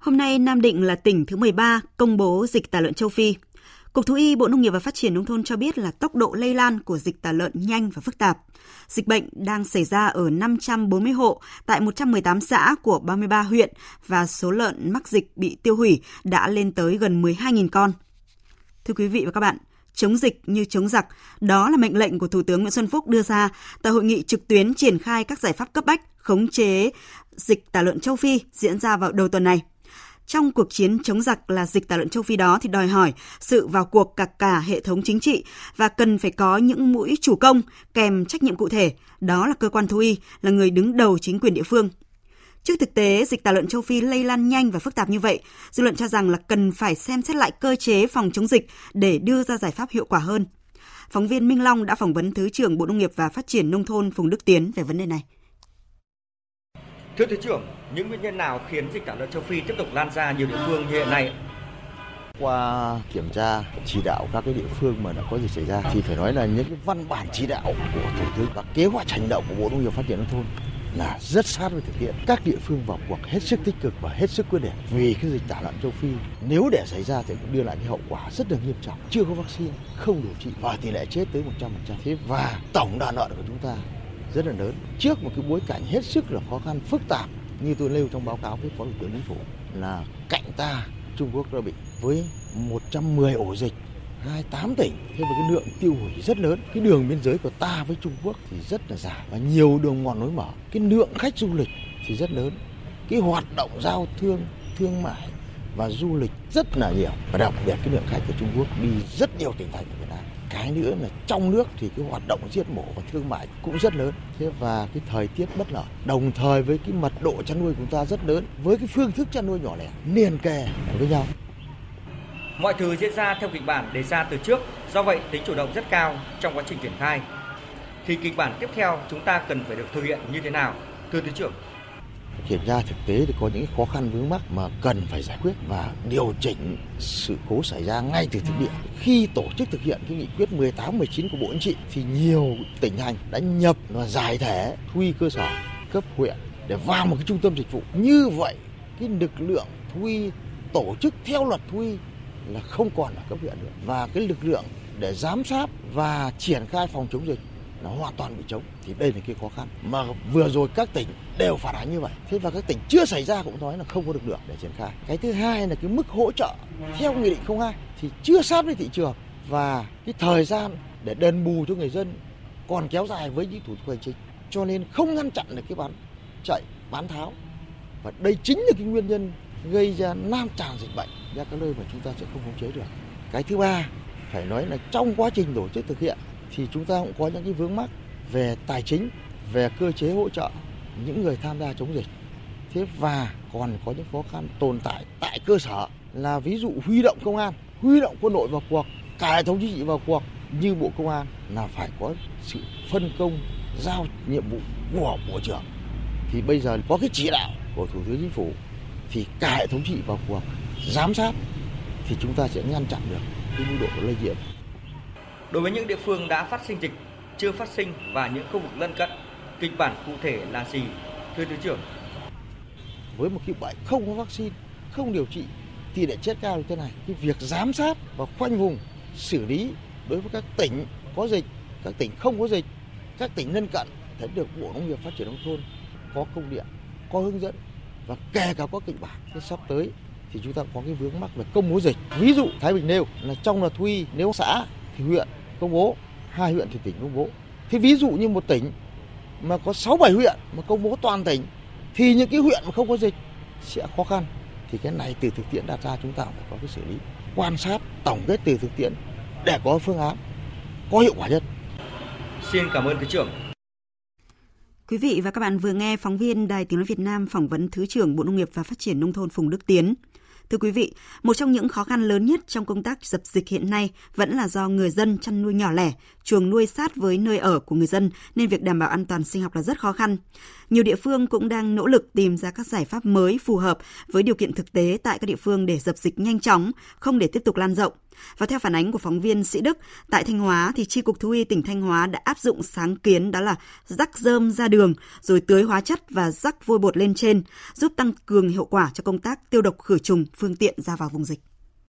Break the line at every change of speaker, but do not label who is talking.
Hôm nay Nam Định là tỉnh thứ 13 công bố dịch tả lợn châu Phi. Cục Thú y Bộ Nông nghiệp và Phát triển Nông thôn cho biết là tốc độ lây lan của dịch tả lợn nhanh và phức tạp. Dịch bệnh đang xảy ra ở 540 hộ tại 118 xã của 33 huyện và số lợn mắc dịch bị tiêu hủy đã lên tới gần 12.000 con. Thưa quý vị và các bạn, chống dịch như chống giặc, đó là mệnh lệnh của Thủ tướng Nguyễn Xuân Phúc đưa ra tại hội nghị trực tuyến triển khai các giải pháp cấp bách khống chế dịch tả lợn châu Phi diễn ra vào đầu tuần này trong cuộc chiến chống giặc là dịch tả lợn châu Phi đó thì đòi hỏi sự vào cuộc cả cả hệ thống chính trị và cần phải có những mũi chủ công kèm trách nhiệm cụ thể, đó là cơ quan thú y, là người đứng đầu chính quyền địa phương. Trước thực tế, dịch tả lợn châu Phi lây lan nhanh và phức tạp như vậy, dư luận cho rằng là cần phải xem xét lại cơ chế phòng chống dịch để đưa ra giải pháp hiệu quả hơn. Phóng viên Minh Long đã phỏng vấn Thứ trưởng Bộ Nông nghiệp và Phát triển Nông thôn Phùng Đức Tiến về vấn đề này.
Thưa Thứ trưởng, những nguyên nhân nào khiến dịch tả lợn châu Phi tiếp tục lan ra nhiều địa phương như hiện nay?
Qua kiểm tra chỉ đạo các cái địa phương mà đã có dịch xảy ra thì phải nói là những cái văn bản chỉ đạo của Thủ tướng và kế hoạch hành động của Bộ Nông nghiệp Phát triển nông thôn là rất sát với thực tiễn. Các địa phương vào cuộc hết sức tích cực và hết sức quyết liệt vì cái dịch tả lợn châu Phi nếu để xảy ra thì cũng đưa lại cái hậu quả rất là nghiêm trọng. Chưa có vaccine, không điều trị và tỷ lệ chết tới 100%. Thế và tổng đàn lợn của chúng ta rất là lớn. Trước một cái bối cảnh hết sức là khó khăn, phức tạp như tôi nêu trong báo cáo với phó thủ tướng chính phủ là cạnh ta, Trung Quốc đã bị với 110 ổ dịch 28 tỉnh. Thế và cái lượng tiêu hủy rất lớn. Cái đường biên giới của ta với Trung Quốc thì rất là dài và nhiều đường mòn lối mở. Cái lượng khách du lịch thì rất lớn. Cái hoạt động giao thương thương mại và du lịch rất là nhiều. Và đặc biệt cái lượng khách của Trung Quốc đi rất nhiều tỉnh thành của Việt Nam cái nữa là trong nước thì cái hoạt động giết mổ và thương mại cũng rất lớn thế và cái thời tiết bất lợi đồng thời với cái mật độ chăn nuôi của chúng ta rất lớn với cái phương thức chăn nuôi nhỏ lẻ liền kề với nhau
Mọi thứ diễn ra theo kịch bản đề ra từ trước, do vậy tính chủ động rất cao trong quá trình triển khai. Thì kịch bản tiếp theo chúng ta cần phải được thực hiện như thế nào? Thưa Thứ trưởng
kiểm tra thực tế thì có những khó khăn vướng mắc mà cần phải giải quyết và điều chỉnh sự cố xảy ra ngay từ thực địa. Khi tổ chức thực hiện cái nghị quyết 18 19 của Bộ Chính trị thì nhiều tỉnh thành đã nhập và giải thể thu y cơ sở cấp huyện để vào một cái trung tâm dịch vụ. Như vậy cái lực lượng thu y tổ chức theo luật thu y là không còn ở cấp huyện nữa và cái lực lượng để giám sát và triển khai phòng chống dịch nó hoàn toàn bị chống. Thì đây là cái khó khăn. Mà vừa rồi các tỉnh đều phản ánh như vậy. Thế và các tỉnh chưa xảy ra cũng nói là không có được được để triển khai. Cái thứ hai là cái mức hỗ trợ theo nghị định 02 thì chưa sát với thị trường. Và cái thời gian để đền bù cho người dân còn kéo dài với những thủ tục hành chính. Cho nên không ngăn chặn được cái bán chạy, bán tháo. Và đây chính là cái nguyên nhân gây ra nam tràn dịch bệnh. Ra các nơi mà chúng ta sẽ không khống chế được. Cái thứ ba, phải nói là trong quá trình tổ chức thực hiện thì chúng ta cũng có những cái vướng mắc về tài chính, về cơ chế hỗ trợ những người tham gia chống dịch. Thế và còn có những khó khăn tồn tại tại cơ sở là ví dụ huy động công an, huy động quân đội vào cuộc, cả hệ thống chính trị vào cuộc như Bộ Công an là phải có sự phân công giao nhiệm vụ của Bộ trưởng. Thì bây giờ có cái chỉ đạo của Thủ tướng Chính phủ thì cả hệ thống trị vào cuộc giám sát thì chúng ta sẽ ngăn chặn được cái mức độ lây nhiễm
Đối với những địa phương đã phát sinh dịch, chưa phát sinh và những khu vực lân cận, kịch bản cụ thể là gì? Thưa Thứ trưởng.
Với một cái bệnh không có vaccine, không điều trị thì để chết cao như thế này. Cái việc giám sát và khoanh vùng xử lý đối với các tỉnh có dịch, các tỉnh không có dịch, các tỉnh lân cận sẽ được Bộ Nông nghiệp Phát triển Nông thôn có công điện, có hướng dẫn và kể cả có kịch bản. cái sắp tới thì chúng ta có cái vướng mắc về công bố dịch. Ví dụ Thái Bình nêu là trong là Thuy nếu xã thì huyện công bố, hai huyện thì tỉnh công bố. Thì ví dụ như một tỉnh mà có 6 7 huyện mà công bố toàn tỉnh thì những cái huyện mà không có dịch sẽ khó khăn. Thì cái này từ thực tiễn đặt ra chúng ta phải có cái xử lý quan sát tổng kết từ thực tiễn để có phương án có hiệu quả nhất.
Xin cảm ơn thứ trưởng.
Quý vị và các bạn vừa nghe phóng viên Đài Tiếng nói Việt Nam phỏng vấn Thứ trưởng Bộ Nông nghiệp và Phát triển nông thôn Phùng Đức Tiến. Thưa quý vị, một trong những khó khăn lớn nhất trong công tác dập dịch hiện nay vẫn là do người dân chăn nuôi nhỏ lẻ, chuồng nuôi sát với nơi ở của người dân nên việc đảm bảo an toàn sinh học là rất khó khăn. Nhiều địa phương cũng đang nỗ lực tìm ra các giải pháp mới phù hợp với điều kiện thực tế tại các địa phương để dập dịch nhanh chóng, không để tiếp tục lan rộng. Và theo phản ánh của phóng viên Sĩ Đức, tại Thanh Hóa thì tri cục Thú y tỉnh Thanh Hóa đã áp dụng sáng kiến đó là rắc rơm ra đường rồi tưới hóa chất và rắc vôi bột lên trên, giúp tăng cường hiệu quả cho công tác tiêu độc khử trùng phương tiện ra vào vùng dịch.